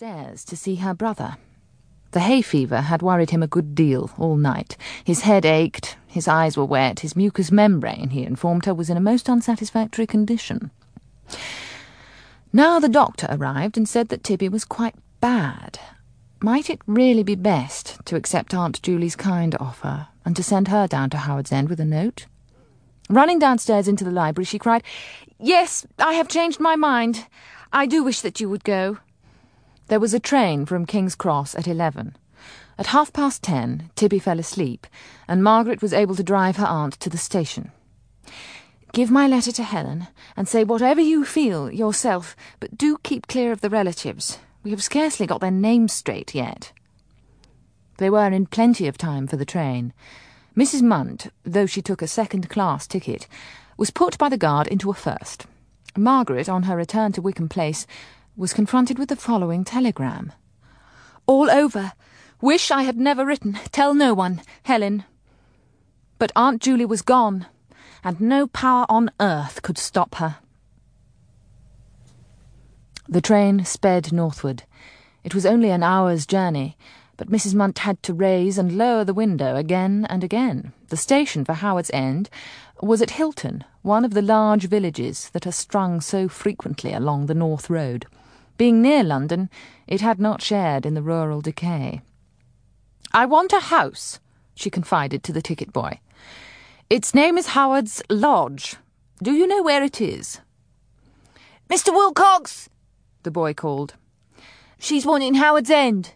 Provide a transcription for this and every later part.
downstairs to see her brother. The hay fever had worried him a good deal all night. His head ached, his eyes were wet, his mucous membrane, he informed her, was in a most unsatisfactory condition. Now the doctor arrived and said that Tibby was quite bad. Might it really be best to accept Aunt Julie's kind offer and to send her down to Howards End with a note? Running downstairs into the library, she cried, Yes, I have changed my mind. I do wish that you would go. There was a train from King's Cross at eleven. At half past ten, Tibby fell asleep, and Margaret was able to drive her aunt to the station. Give my letter to Helen, and say whatever you feel yourself, but do keep clear of the relatives. We have scarcely got their names straight yet. They were in plenty of time for the train. Mrs. Munt, though she took a second class ticket, was put by the guard into a first. Margaret, on her return to Wickham Place, was confronted with the following telegram All over. Wish I had never written. Tell no one. Helen. But Aunt Julie was gone, and no power on earth could stop her. The train sped northward. It was only an hour's journey, but Mrs. Munt had to raise and lower the window again and again. The station for Howards End was at Hilton, one of the large villages that are strung so frequently along the North Road. Being near London, it had not shared in the rural decay. I want a house, she confided to the ticket boy. Its name is Howard's Lodge. Do you know where it is? Mr. Wilcox, the boy called. She's wanting Howards End.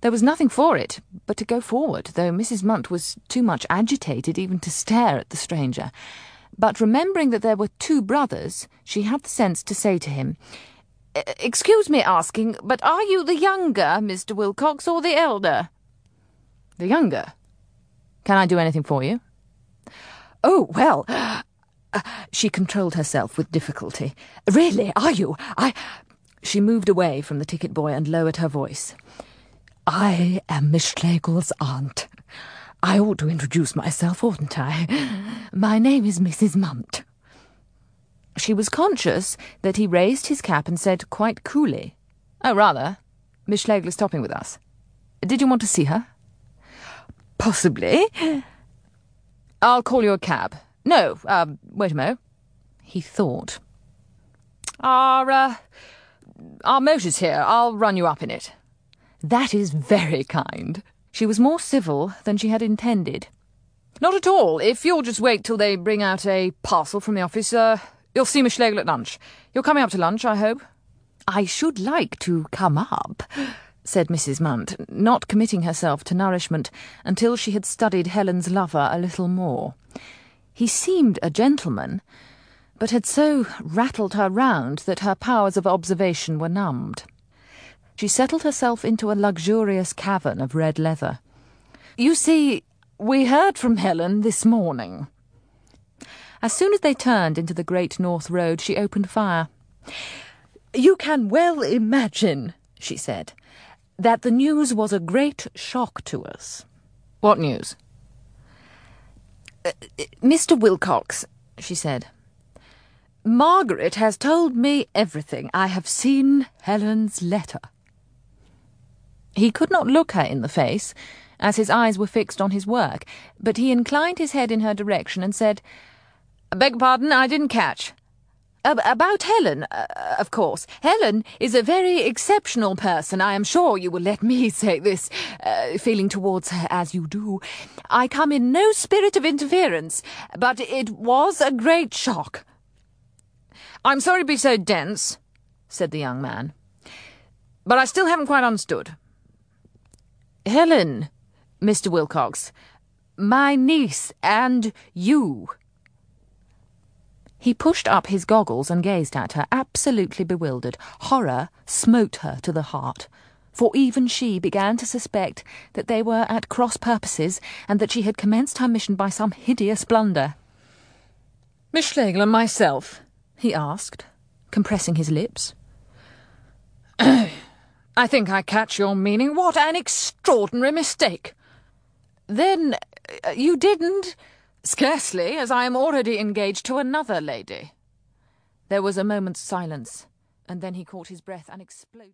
There was nothing for it but to go forward, though Mrs. Munt was too much agitated even to stare at the stranger. But remembering that there were two brothers, she had the sense to say to him, Excuse me asking, but are you the younger, Mr. Wilcox, or the elder? The younger. Can I do anything for you? Oh, well. Uh, she controlled herself with difficulty. Really, are you? I. She moved away from the ticket boy and lowered her voice. I am Miss Schlegel's aunt. I ought to introduce myself, oughtn't I? My name is Mrs. Munt. She was conscious that he raised his cap and said quite coolly, Oh, rather. Miss Schlegel is stopping with us. Did you want to see her? Possibly. I'll call you a cab. No, uh, wait a mo. He thought. Our, uh, our motor's here. I'll run you up in it. That is very kind. She was more civil than she had intended. Not at all. If you'll just wait till they bring out a parcel from the office, uh, you'll see Miss Schlegel at lunch. You're coming up to lunch, I hope? I should like to come up, said Mrs. Munt, not committing herself to nourishment until she had studied Helen's lover a little more. He seemed a gentleman, but had so rattled her round that her powers of observation were numbed. She settled herself into a luxurious cavern of red leather. You see, we heard from Helen this morning. As soon as they turned into the Great North Road, she opened fire. You can well imagine, she said, that the news was a great shock to us. What news? Uh, Mr. Wilcox, she said. Margaret has told me everything. I have seen Helen's letter. He could not look her in the face, as his eyes were fixed on his work, but he inclined his head in her direction and said, Beg pardon, I didn't catch. About Helen, uh, of course. Helen is a very exceptional person. I am sure you will let me say this, uh, feeling towards her as you do. I come in no spirit of interference, but it was a great shock. I'm sorry to be so dense, said the young man, but I still haven't quite understood. Helen, Mr. Wilcox, my niece and you. He pushed up his goggles and gazed at her, absolutely bewildered. Horror smote her to the heart, for even she began to suspect that they were at cross purposes and that she had commenced her mission by some hideous blunder. Miss Schlegel and myself? he asked, compressing his lips. I think I catch your meaning. What an extraordinary mistake! Then uh, you didn't? Scarcely, as I am already engaged to another lady. There was a moment's silence, and then he caught his breath and exploded.